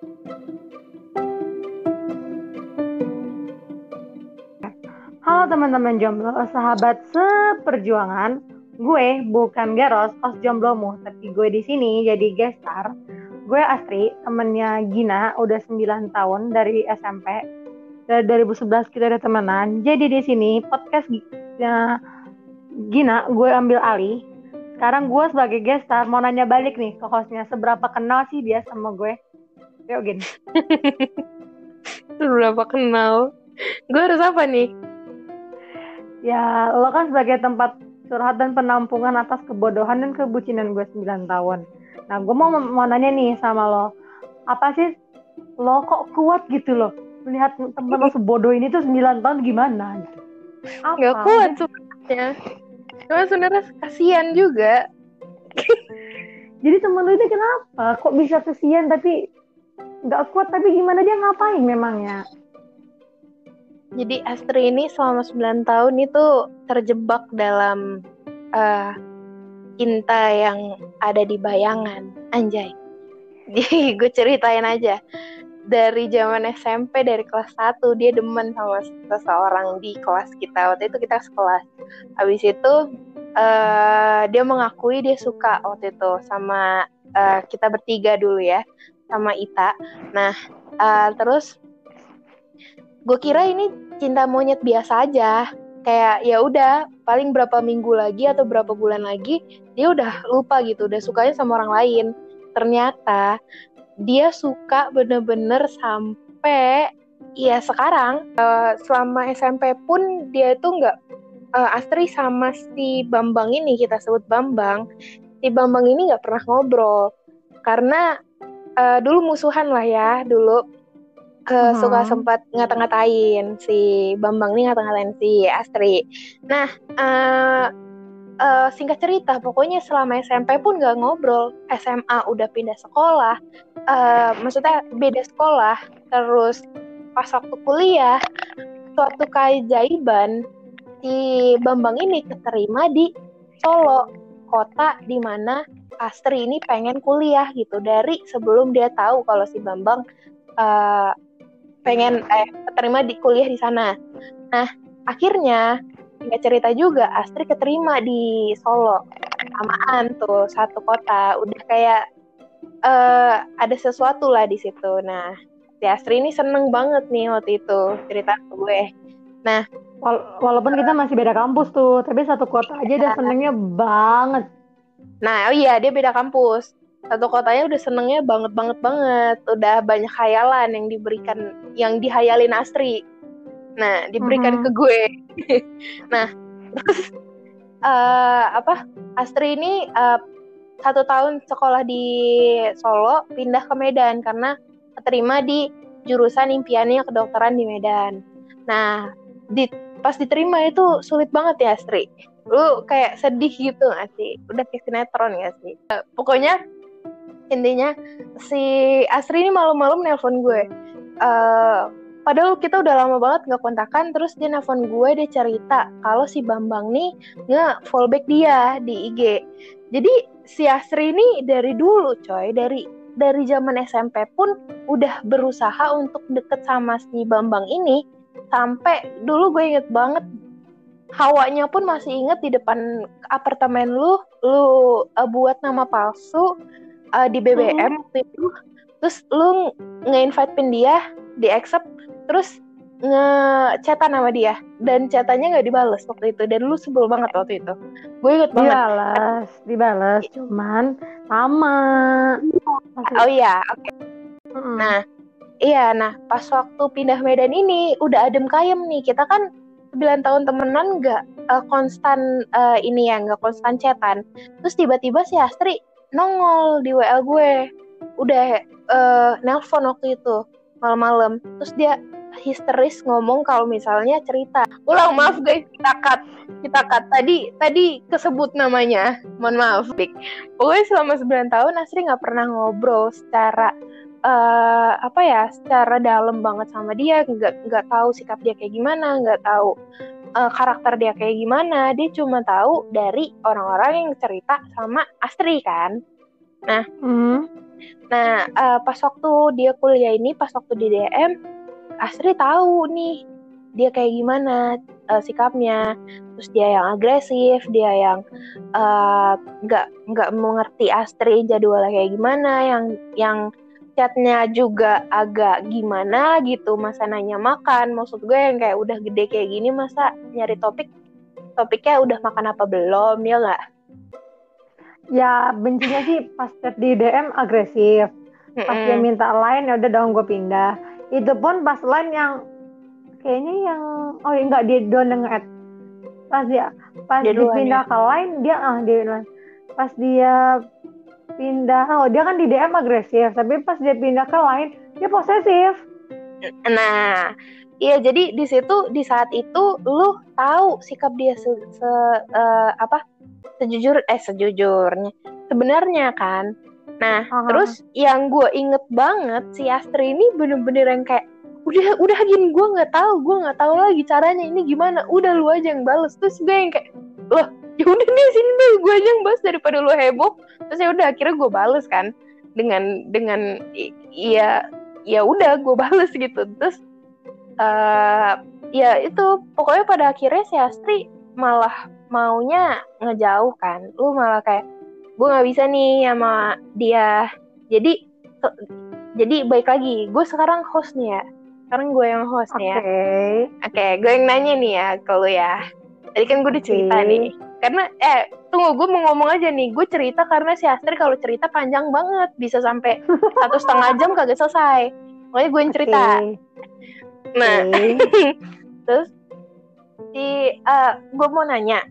Halo teman-teman jomblo, sahabat seperjuangan. Gue bukan Geros, os jomblomu, tapi gue di sini jadi gestar. Gue Astri, temennya Gina, udah 9 tahun dari SMP. Dari 2011 kita udah temenan. Jadi di sini podcast ya, Gina gue ambil alih. Sekarang gue sebagai gestar mau nanya balik nih ke hostnya, seberapa kenal sih dia sama gue? Yuk Gin. seberapa kenal? Gue harus apa nih? Ya, lo kan sebagai tempat curhat dan penampungan atas kebodohan dan kebucinan gue 9 tahun. Nah, gue mau, mau nanya nih sama lo. Apa sih lo kok kuat gitu loh? Melihat temen lo sebodoh ini tuh 9 tahun gimana? Gitu. Apa? Gak kuat sebenarnya. Cuma sebenarnya kasihan juga. Jadi temen lo itu kenapa? Kok bisa kasihan tapi gak kuat tapi gimana dia ngapain memangnya? Jadi Astri ini selama 9 tahun itu terjebak dalam uh, cinta yang ada di bayangan. Anjay. Jadi gue ceritain aja. Dari zaman SMP dari kelas 1 dia demen sama seseorang di kelas kita. Waktu itu kita sekelas. Habis itu uh, dia mengakui dia suka waktu itu sama uh, kita bertiga dulu ya sama Ita. Nah, uh, terus gue kira ini cinta monyet biasa aja. Kayak ya udah paling berapa minggu lagi atau berapa bulan lagi dia udah lupa gitu udah sukanya sama orang lain. Ternyata dia suka bener-bener sampai ya sekarang uh, selama SMP pun dia itu nggak uh, Astri sama si Bambang ini kita sebut Bambang si Bambang ini nggak pernah ngobrol. Karena uh, dulu musuhan lah ya dulu uh, hmm. suka sempat ngata-ngatain si Bambang nih ngata-ngatain si Astri. Nah, uh, uh, singkat cerita, pokoknya selama SMP pun gak ngobrol. SMA udah pindah sekolah, uh, maksudnya beda sekolah. Terus pas waktu kuliah, suatu keajaiban si Bambang ini keterima di Solo, kota di mana Astri ini pengen kuliah gitu dari sebelum dia tahu kalau si Bambang uh, pengen eh keterima di kuliah di sana. Nah, akhirnya nggak cerita juga Astri keterima di Solo. Samaan tuh satu kota, udah kayak uh, ada sesuatu lah di situ. Nah, si Astri ini seneng banget nih waktu itu cerita gue. Nah, wala walaupun kita masih beda kampus tuh, tapi satu kota aja udah iya. senengnya banget. Nah, oh iya dia beda kampus. Satu kotanya udah senengnya banget banget banget. Udah banyak khayalan yang diberikan yang dihayalin Astri. Nah diberikan mm -hmm. ke gue. Nah terus uh, apa Astri ini uh, satu tahun sekolah di Solo pindah ke Medan karena terima di jurusan impiannya kedokteran di Medan. Nah di pas diterima itu sulit banget ya Astri lu kayak sedih gitu gak sih? Udah kayak sinetron gak sih? Uh, pokoknya intinya si Asri ini malam-malam nelpon gue. Uh, padahal kita udah lama banget nggak kontakan terus dia nelpon gue dia cerita kalau si Bambang nih nggak fallback dia di IG jadi si Asri ini dari dulu coy dari dari zaman SMP pun udah berusaha untuk deket sama si Bambang ini sampai dulu gue inget banget hawanya pun masih inget di depan apartemen lu lu uh, buat nama palsu uh, di BBM hmm. waktu itu terus lu nge-invite pin dia di accept terus ngechatan sama dia dan chatanya nggak dibales waktu itu dan lu sebel banget waktu itu gue inget banget dibales dibales cuman sama oh iya oke okay. hmm. nah iya nah pas waktu pindah Medan ini udah adem kayem nih kita kan 9 tahun temenan nggak uh, konstan uh, ini ya nggak konstan chatan. Terus tiba-tiba si Astri nongol di WA gue. Udah uh, nelpon waktu itu malam-malam. Terus dia histeris ngomong kalau misalnya cerita. Ulang maaf guys kita cut. Kita cut. Tadi tadi kesebut namanya. Mohon maaf pokoknya selama 9 tahun Asri nggak pernah ngobrol secara uh, apa ya secara dalam banget sama dia nggak nggak tahu sikap dia kayak gimana nggak tahu uh, karakter dia kayak gimana dia cuma tahu dari orang-orang yang cerita sama Astri kan nah mm. Nah, uh, pas waktu dia kuliah ini, pas waktu di DM, Astri tahu nih dia kayak gimana uh, sikapnya. Terus dia yang agresif, dia yang nggak uh, nggak mengerti Astri jadwalnya kayak gimana, yang yang chatnya juga agak gimana gitu masa nanya makan. Maksud gue yang kayak udah gede kayak gini masa nyari topik topiknya udah makan apa belum ya nggak? Ya bencinya sih pas chat di DM agresif. Pas mm -hmm. dia minta line ya udah dong gue pindah. Itu pun pas line yang kayaknya yang oh ya enggak dia doang nge pas dia pas dia dipindah ya. ke line dia ah dia pas dia pindah. Oh dia kan di DM agresif tapi pas dia pindah ke lain dia posesif. Nah iya jadi di situ di saat itu lu tahu sikap dia se, se uh, apa? Sejujur eh sejujurnya sebenarnya kan? Nah uh -huh. terus yang gue inget banget si Astri ini bener-bener yang kayak udah udah gini gue nggak tahu gue nggak tahu lagi caranya ini gimana? Udah lu aja yang bales. Terus gue yang kayak loh ya udah nih sini deh gue aja yang bahas daripada lu heboh. Terus ya udah akhirnya gue bales kan. Dengan dengan iya ya udah gue bales gitu. Terus uh, ya itu pokoknya pada akhirnya si Astri malah maunya ngejauh kan. Lu malah kayak gue nggak bisa nih sama dia. Jadi jadi baik lagi gue sekarang host nih ya. Sekarang gue yang host nih ya. Oke. Okay, gue yang nanya nih ya kalau ya. Tadi kan gue udah cerita okay. nih karena eh tunggu gue mau ngomong aja nih. Gue cerita karena si Astri kalau cerita panjang banget. Bisa sampai satu setengah jam kagak selesai. Makanya gue yang cerita. Okay. nah okay. terus si uh, gue mau nanya.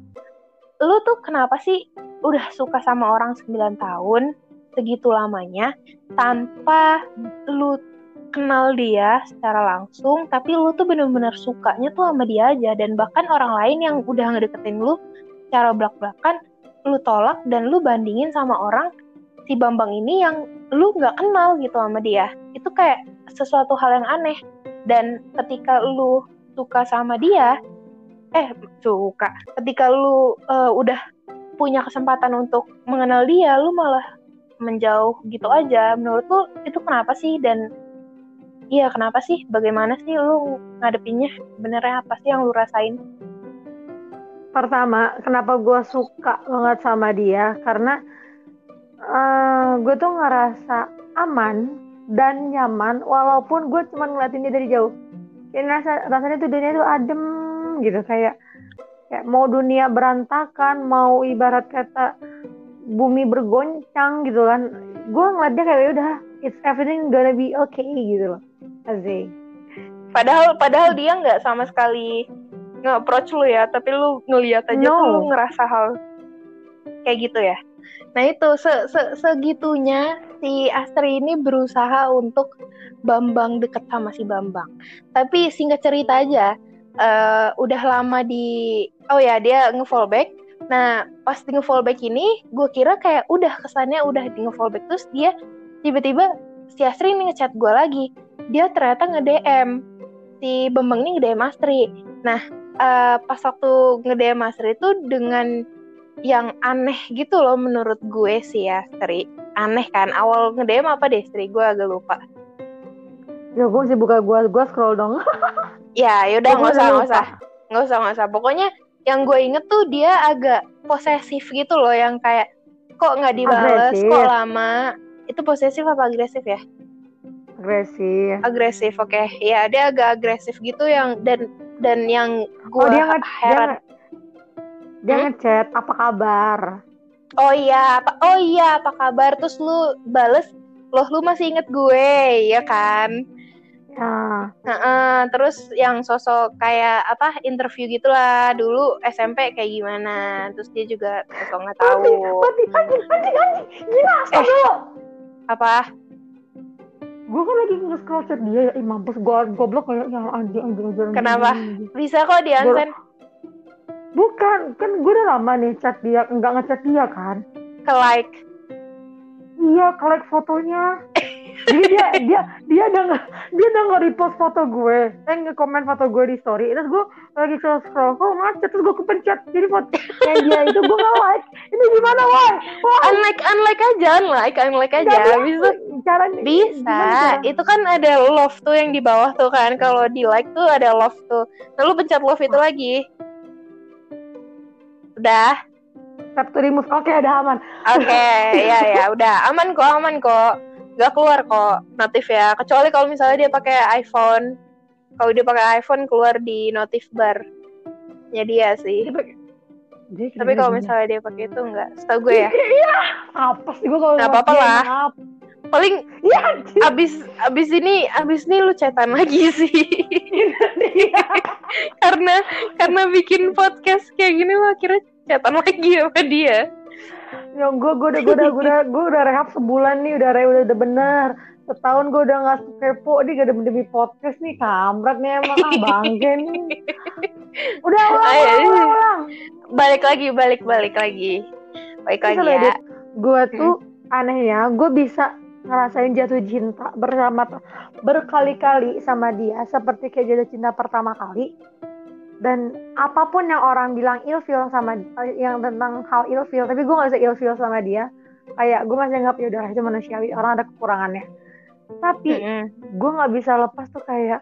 Lu tuh kenapa sih udah suka sama orang 9 tahun segitu lamanya tanpa lu kenal dia secara langsung tapi lu tuh bener-bener sukanya tuh sama dia aja. Dan bahkan orang lain yang udah ngedeketin lu secara belak-belakan lu tolak dan lu bandingin sama orang si Bambang ini yang lu nggak kenal gitu sama dia. Itu kayak sesuatu hal yang aneh. Dan ketika lu suka sama dia eh suka. Ketika lu uh, udah punya kesempatan untuk mengenal dia lu malah menjauh gitu aja. Menurut lu itu kenapa sih? Dan iya kenapa sih? Bagaimana sih lu ngadepinnya? Benernya apa sih yang lu rasain pertama kenapa gue suka banget sama dia? Karena uh, eh, gue tuh ngerasa aman dan nyaman walaupun gue cuma ngeliatin dia dari jauh. Kayak rasa rasanya tuh dunia tuh adem gitu kayak kayak mau dunia berantakan mau ibarat kata bumi bergoncang gitu kan. Gue ngeliat dia kayak ya udah it's everything gonna be okay gitu loh. Asik. padahal padahal dia nggak sama sekali nge-approach lu ya, tapi lu ngeliat aja no. tuh lu ngerasa hal kayak gitu ya. Nah itu se -se segitunya si Astri ini berusaha untuk Bambang deket sama si Bambang. Tapi singkat cerita aja, uh, udah lama di oh ya dia nge-fallback. Nah pas di nge-fallback ini, gue kira kayak udah kesannya udah di nge-fallback terus dia tiba-tiba si Astri ini ngechat gue lagi. Dia ternyata nge-DM si Bambang ini nge-DM Astri. Nah uh, pas waktu ngede Master itu dengan yang aneh gitu loh menurut gue sih ya Stri aneh kan? Awal ngedem apa deh Stri gue agak lupa. Ya gue sih buka gue gue scroll dong. Ya yaudah nggak usah nggak usah. Nggak usah nggak usah. Pokoknya yang gue inget tuh dia agak posesif gitu loh yang kayak kok nggak dibales? Agresif. kok lama? Itu posesif apa agresif ya? Agresif. Agresif oke. Okay. ya dia agak agresif gitu yang dan dan yang gue oh, dia heran dia, dia hmm? ngechat apa kabar? Oh iya apa oh iya apa kabar? Terus lu bales loh lu masih inget gue? Ya kan? Ya. Uh, uh, terus yang sosok kayak apa interview gitulah dulu SMP kayak gimana. Terus dia juga sosok nggak tahu. mati, mati, mati, mati, gila eh, apa gue kan lagi nge-scroll chat dia ya, mampus gue goblok kayak yang anjing anjing anjing kenapa? bisa kok di unsend bukan kan gue udah lama nih chat dia enggak ngechat dia kan? Ke like. Iya ke like fotonya jadi dia dia dia udah nggak dia udah nggak repost foto gue. Eh nge-komen foto gue di story. Terus gue lagi scroll scroll kok macet? Terus gue kepencet. Jadi foto yang dia itu gue nggak like. Ini gimana why unlike unlike aja unlike unlike aja. Gak bisa. cara bisa. itu kan ada love tuh yang di bawah tuh kan. Kalau di like tuh ada love tuh. Lalu pencet love itu lagi. Udah. Tap to remove. Oke udah aman. Oke ya ya udah. Aman kok aman kok nggak keluar kok notif ya. Kecuali kalau misalnya dia pakai iPhone. Kalau dia pakai iPhone keluar di notif bar. Ya dia sih. Dia tapi kalau misalnya dia pakai itu enggak setahu gue ya. Apa sih gue kalau Nggak apa-apa lah. paling Iya, abis abis ini abis ini lu cetan lagi sih. Iya. karena karena bikin podcast kayak gini lo akhirnya cetan lagi sama dia yang gue gue udah gue udah gue udah gue udah rehab sebulan nih udah re udah, udah bener setahun gue udah nggak kepo nih gak demi demi podcast nih kamrat nih emang ah bangke nih udah ulang Ayo. ulang ulang, ulang. balik lagi balik balik lagi balik lagi Bisa ya Dit. gue tuh anehnya gue bisa ngerasain jatuh cinta bersama berkali-kali sama dia seperti kayak jatuh cinta pertama kali dan apa pun yang orang bilang ilfeel sama yang tentang hal ilfeel tapi gue gak bisa ilfeel sama dia. Kayak gue masih anggap ya udah itu manusiawi orang ada kekurangannya. Tapi gue nggak bisa lepas tuh kayak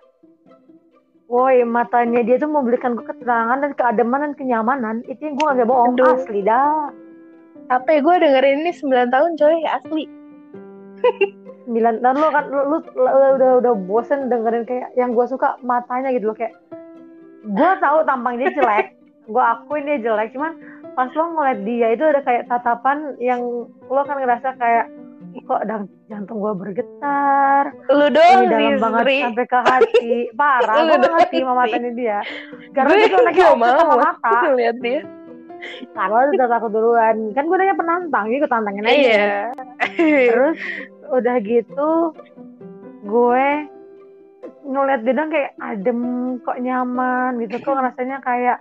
woi matanya dia tuh memberikan gue ketenangan dan keademan dan kenyamanan. Itu yang gue gak bisa bohong. Aduh. asli dah. Apa ya gue dengerin ini 9 tahun coy. Asli. Sembilan tahun lo kan lu, lu, lu udah udah bosen dengerin kayak yang gue suka matanya gitu loh kayak gue tahu tampang dia jelek. Gue akuin dia jelek. Cuman pas lo ngeliat dia itu ada kayak tatapan yang lo kan ngerasa kayak "Ih, kok dang, jantung gue bergetar. Lu ini doang dalam sih banget sampai ke hati. Parah Lu gue ngerti sama sih. matanya dia. Karena dia tuh anaknya sama mau mata. lihat dia. Karena lu udah takut duluan. Kan gue nanya penantang jadi gue tantangin aja. Iya. Terus udah gitu gue ngeliat dong kayak adem kok nyaman? gitu. Kok ngerasanya kayak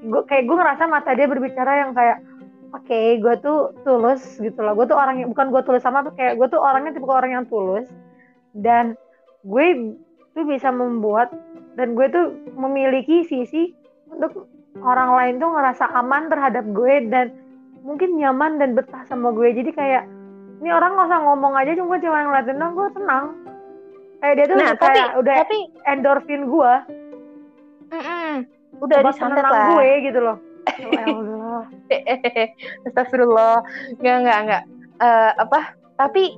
gue kayak gue ngerasa mata dia berbicara yang kayak oke gue tuh tulus gitu loh. Gue tuh orang yang bukan gue tulus sama tuh kayak gue tuh orangnya tipe orang yang tulus. Dan gue tuh bisa membuat dan gue tuh memiliki sisi untuk orang lain tuh ngerasa aman terhadap gue dan mungkin nyaman dan betah sama gue. Jadi kayak ini orang nggak usah ngomong aja cuma cuma ngeliatin dong gue tenang kayak dia tuh nah kayak tapi udah tapi endorfin gue mm-mm, udah disantet lah. gue gitu loh. Ya Allah. Astagfirullah. Nggak nggak nggak. Eh, apa? Tapi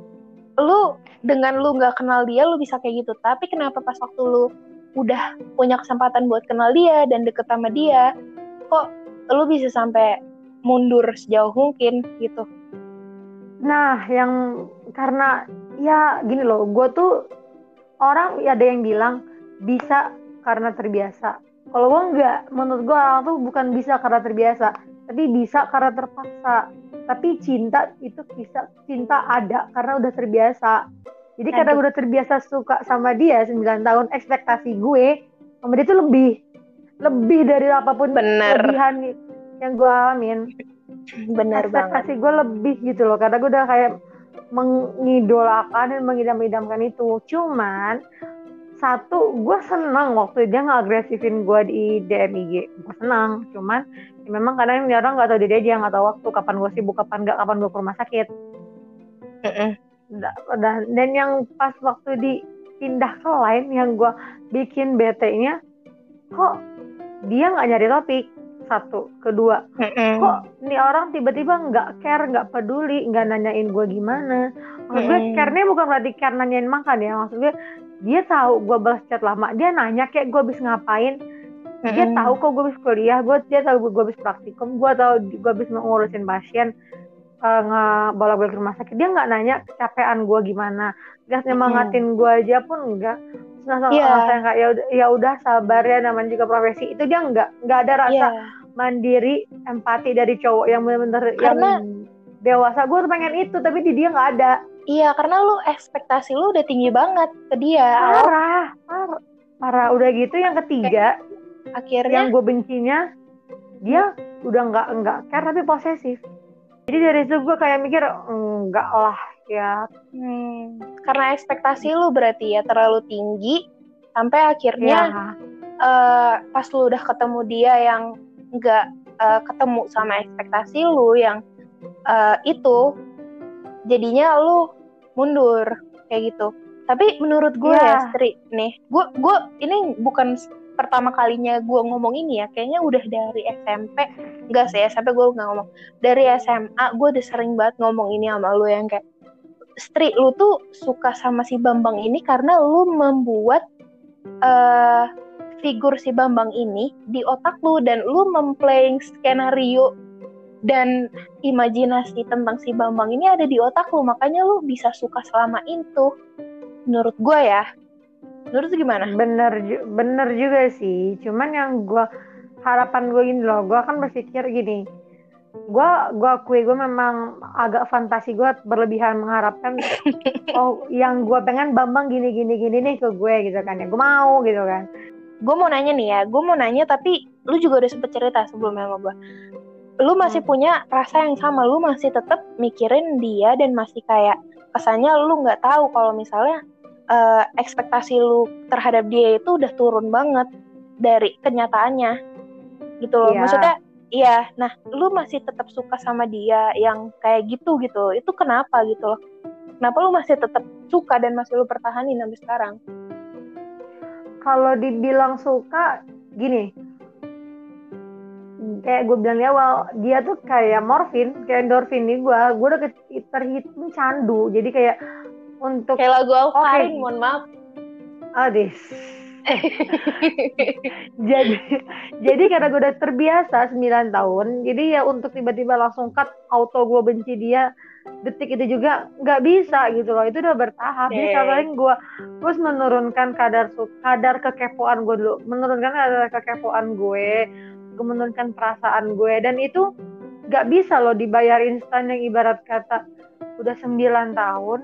lu dengan lu nggak kenal dia lu bisa kayak gitu. Tapi kenapa pas waktu lu udah punya kesempatan buat kenal dia dan deket sama dia kok lu bisa sampai mundur sejauh mungkin gitu? Nah, yang karena ya gini loh, gue tuh orang ya ada yang bilang bisa karena terbiasa. Kalau gue enggak, menurut gue orang tuh bukan bisa karena terbiasa, tapi bisa karena terpaksa. Tapi cinta itu bisa cinta ada karena udah terbiasa. Jadi karena Aduh. udah terbiasa suka sama dia 9 tahun, ekspektasi gue sama dia tuh lebih lebih dari apa pun Bener. kelebihan yang gue alamin bener banget ekspektasi gue lebih gitu loh karena gue udah kayak mengidolakan dan mengidam-idamkan itu. Cuman satu gue senang waktu dia nge-agresifin gue di DM IG gue senang cuman ya memang kadang ini orang nggak tahu diri aja nggak tahu waktu kapan gue sibuk kapan nggak kapan gue ke rumah sakit. Udah, udah. dan yang pas waktu dipindah ke lain yang gue bikin bete nya kok dia nggak nyari topik satu kedua Mm-mm. kok nih orang tiba-tiba nggak care nggak peduli nggak nanyain gue gimana maksud gue Mm-mm. care-nya bukan berarti care nanyain makan ya maksud gue dia tahu gue balas chat lama dia nanya kayak gue habis ngapain dia Mm-mm. tahu kok gue habis kuliah gue dia tahu gue habis praktikum gue tahu gue habis ngurusin pasien uh, ngebolak balik rumah sakit dia nggak nanya kecapean gue gimana gak nyemangatin gue aja pun enggak Terus langsung Iya. langsung kayak ya udah ya udah sabar ya namanya juga profesi itu dia nggak nggak ada rasa Iya. Mandiri empati dari cowok yang bener-bener Karena- yang dewasa. Gue tuh pengen itu tapi di dia nggak ada. Iya, karena lu ekspektasi lu udah tinggi banget ke dia. parah. Parah parah. Udah gitu yang ketiga Akhirnya yang gue bencinya dia udah nggak nggak care tapi posesif. Jadi dari situ gue kayak mikir enggak lah ya. Hmm, karena ekspektasi lu berarti ya terlalu tinggi sampai akhirnya ya. uh, pas lu udah ketemu dia yang nggak uh, ketemu sama ekspektasi lu yang uh, itu jadinya lu mundur kayak gitu tapi menurut gue yeah. ya Stri nih gue gue ini bukan pertama kalinya gue ngomong ini ya kayaknya udah dari SMP enggak sih SMP gue nggak ngomong dari SMA gue udah sering banget ngomong ini sama lu yang kayak Stri lu tuh suka sama si Bambang ini karena lu membuat uh, figur si Bambang ini di otak lu dan lu memplaying skenario dan imajinasi tentang si Bambang ini ada di otak lu makanya lu bisa suka selama itu. Menurut gue ya. Menurut gimana? Bener bener juga sih. Cuman yang gue harapan gue gini loh gue kan berpikir gini. Gue gue akui gue memang agak fantasi gue berlebihan mengharapkan oh yang gue pengen bambang gini gini gini nih ke gue gitu kan. Ya gue mau gitu kan gue mau nanya nih ya gue mau nanya tapi lu juga udah sempet cerita sebelumnya sama gue lu masih hmm. punya rasa yang sama lu masih tetap mikirin dia dan masih kayak kesannya lu nggak tahu kalau misalnya uh, ekspektasi lu terhadap dia itu udah turun banget dari kenyataannya gitu loh. Yeah. Maksudnya iya, nah lu masih tetap suka sama dia yang kayak gitu gitu. Itu kenapa gitu loh? Kenapa lu masih tetap suka dan masih lu pertahanin sampai sekarang? Kalau dibilang suka, gini, kayak gue bilang di awal dia tuh kayak morfin kayak endorfin nih gue gue udah terhitung candu jadi kayak untuk kayak lagu Alkarin, okay. mohon maaf. Adis. jadi jadi karena gue udah terbiasa 9 tahun jadi ya untuk tiba-tiba langsung cut auto gue benci dia detik itu juga nggak bisa gitu loh. Itu udah bertahap. Okay. jadi paling gue terus menurunkan kadar kadar kekepoan gue dulu. Menurunkan kadar kekepoan gue gue menurunkan perasaan gue. Dan itu nggak bisa loh dibayar instan yang ibarat kata udah 9 tahun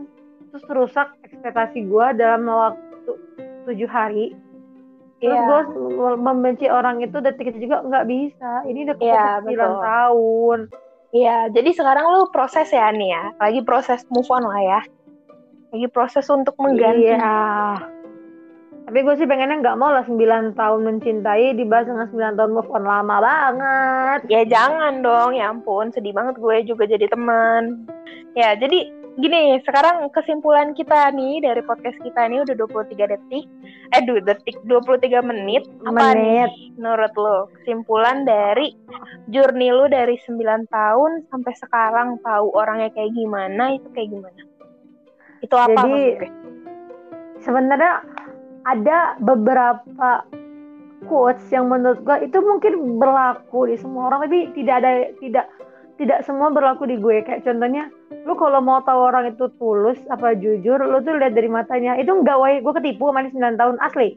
terus rusak ekspektasi gue dalam waktu tujuh hari. Terus yeah. gue membenci orang itu detik itu juga nggak bisa. Ini udah yeah, sembilan tahun Iya, jadi sekarang lu proses ya nih ya, lagi proses move on lah ya, lagi proses untuk mengganti. Iya. Tapi gue sih pengennya nggak mau lah 9 tahun mencintai dibahas dengan 9 tahun move on lama banget. Ya jangan dong, ya ampun, sedih banget gue juga jadi teman. Ya, jadi gini, sekarang kesimpulan kita nih dari podcast kita ini udah 23 detik. Eh, 2 detik, 23 menit. Apa menit. nih menurut lo? Kesimpulan dari journey lu dari 9 tahun sampai sekarang tahu orangnya kayak gimana, itu kayak gimana? Itu apa Jadi, sebenarnya ada beberapa quotes yang menurut gua itu mungkin berlaku di semua orang tapi tidak ada tidak tidak semua berlaku di gue. Kayak contohnya lu kalau mau tahu orang itu tulus apa jujur lu tuh lihat dari matanya. Itu enggak woi gue ketipu sama 9 tahun asli.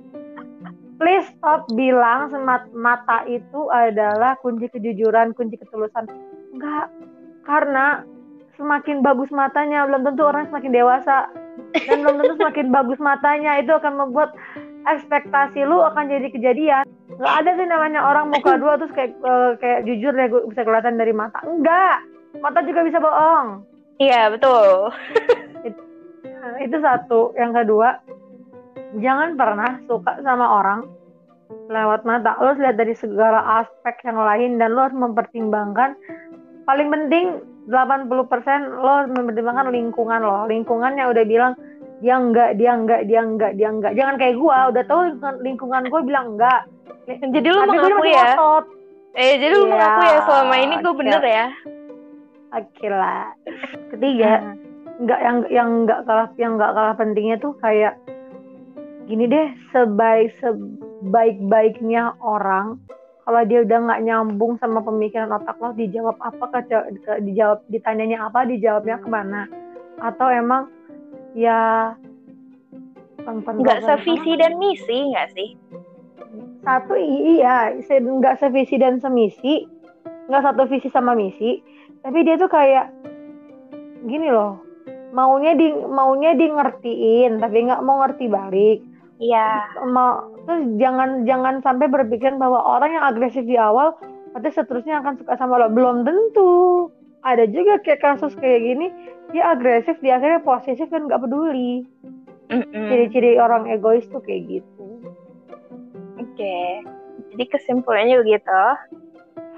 Please stop bilang semat mata itu adalah kunci kejujuran kunci ketulusan. Enggak karena semakin bagus matanya belum tentu orang semakin dewasa. Dan belum tentu semakin bagus matanya itu akan membuat ekspektasi lu akan jadi kejadian. Nggak ada sih namanya orang muka dua terus kayak uh, kayak jujur deh gue bisa kelihatan dari mata. Enggak mata juga bisa bohong. Iya betul. Itu, itu satu. Yang kedua jangan pernah suka sama orang lewat mata. Lo harus lihat dari segala aspek yang lain dan lo harus mempertimbangkan. Paling penting 80% lo mempertimbangkan lingkungan lo. Lingkungannya udah bilang dia enggak dia enggak dia enggak dia enggak. Jangan kayak gue udah tahu lingkungan, lingkungan gue bilang enggak. Jadi lu mengaku ya? otot. eh jadi lu ya, mengaku ya selama ini gue bener ya? Oke lah. Ketiga enggak yang yang enggak kalah yang enggak kalah pentingnya tuh kayak gini deh sebaik sebaik baiknya orang kalau dia udah nggak nyambung sama pemikiran otak lo dijawab apa ke, ke dijawab ditanyanya apa dijawabnya ke mana? Atau emang ya. Nggak sevisi dan misi nggak sih? Satu iya. Nggak sevisi dan semisi. Nggak satu visi sama misi. Tapi dia tuh kayak gini loh. Maunya di maunya di ngertiin tapi nggak mau ngerti balik. Iya. Mau terus jangan jangan sampai berpikiran bahwa orang yang agresif di awal nanti seterusnya akan suka sama lo. Belum tentu ada juga kayak kasus kayak gini dia agresif dia akhirnya posesif kan nggak peduli ciri-ciri orang egois tuh kayak gitu Oke. Jadi kesimpulannya begitu.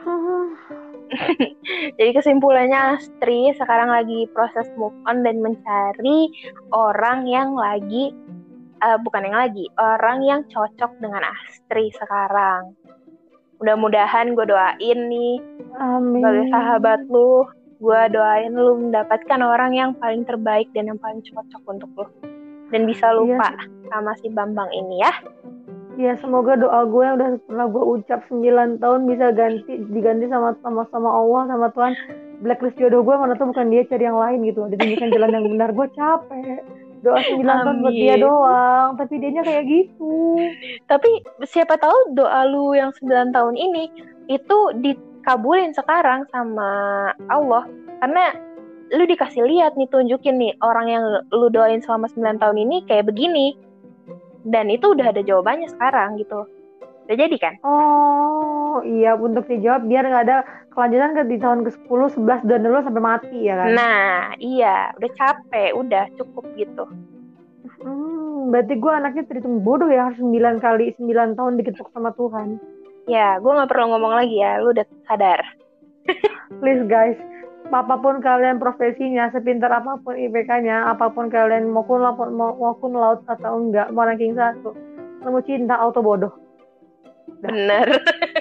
Jadi kesimpulannya Astri sekarang lagi proses move on dan mencari orang yang lagi eh, bukan yang lagi, orang yang cocok dengan Astri sekarang. Mudah-mudahan gue doain nih amin. sebagai sahabat lu, gue doain lu mendapatkan orang yang paling terbaik dan yang paling cocok untuk lu. Dan bisa lupa sama si Bambang ini ya. ya semoga doa gue yang udah pernah gue ucap 9 tahun bisa ganti diganti sama sama sama Allah sama Tuhan. Blacklist jodoh gue mana tuh bukan dia cari yang lain gitu. Ditunjukkan jalan yang benar. Gue capek doa 9 tahun buat dia doang tapi dianya kayak gitu Tapi siapa tahu doa lu yang 9 tahun ini itu dikabulin sekarang sama Allah karena lu dikasih lihat nih tunjukin nih orang yang lu doain selama 9 tahun ini kayak begini. Dan itu udah ada jawabannya sekarang gitu. Udah jadi kan? Oh iya untuk dijawab biar nggak ada kelanjutan ke di tahun ke 10, 11 dan dulu sampai mati ya kan? Nah, iya, udah capek, udah cukup gitu. Hmm, berarti gue anaknya terhitung bodoh ya harus 9 kali 9 tahun diketuk sama Tuhan. Ya, gue nggak perlu ngomong lagi ya, lu udah sadar. Please guys, apa pun kalian profesinya, sepintar apa pun IPK-nya, apa pun kalian mau kun laut, mau, mau kun laut atau enggak, mau ranking satu, nemu cinta auto bodoh. Bener.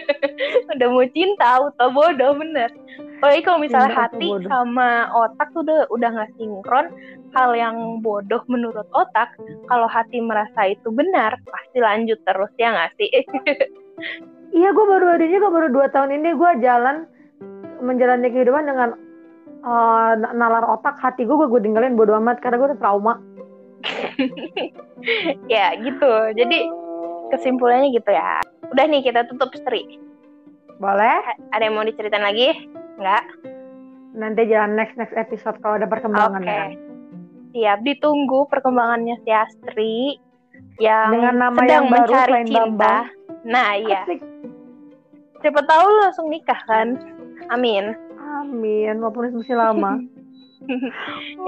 udah mau cinta, auto bodoh, bener. Apalagi kalau misalnya Cinta hati bodoh. sama otak tuh udah udah nggak sinkron, hal yang bodoh menurut otak, kalau hati merasa itu benar, pasti lanjut terus ya nggak sih? Iya, gue baru adanya gue baru dua tahun ini gue jalan menjalani kehidupan dengan uh, nalar otak hati gue gue tinggalin bodo amat karena gue udah trauma. ya gitu. Jadi kesimpulannya gitu ya. Udah nih kita tutup Stri. boleh Ada yang mau diceritain lagi? Nggak? nanti jalan next next episode kalau ada perkembangan Oke. ya. Siap, ditunggu perkembangannya si Astri yang Dengan nama sedang yang baru mencari cinta. Bambang. Nah, iya. Asik. Siapa tahu langsung nikah kan? Amin. Amin, walaupun masih lama.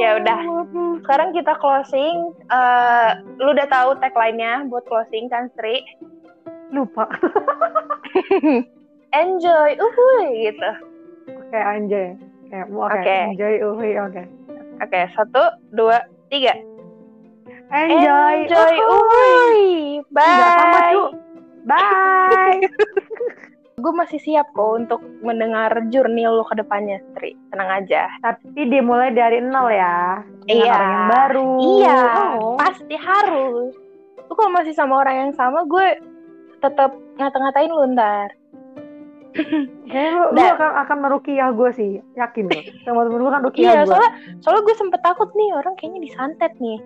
Ya udah. Sekarang kita closing. Eh, lu udah tahu tagline-nya buat closing kan, Sri? Lupa. Enjoy, uhuy gitu. Oke, anjay. Oke, oke. Oke. Enjoy, uhui, oke. Oke, satu, dua, tiga. Enjoy, Enjoy, uhuy. Sama, Bye. Bye. Gue masih siap kok untuk mendengar journey lu ke depannya, Sri. Tenang aja. Tapi dimulai dari nol ya. Dengan Iya. orang yang baru. Iya, Oh. pasti harus. Lu kalau masih sama orang yang sama, gue tetap ngata-ngatain lu ntar. Kayaknya lu, lu akan, akan merukiah gue sih. Yakin lu. Sama temen gue kan rukiah Iya, gue. soalnya soalnya gue sempet takut nih orang kayaknya disantet nih.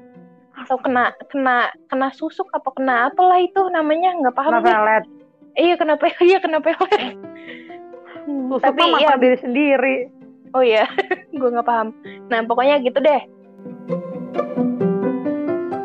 Atau kena kena kena susuk apa kena apalah itu namanya nggak paham Kena pelet. Iya kenapa iya kenapa pelet. Hmm, Susuk tapi mah ya makan diri sendiri. oh iya gue nggak paham. Nah pokoknya gitu deh.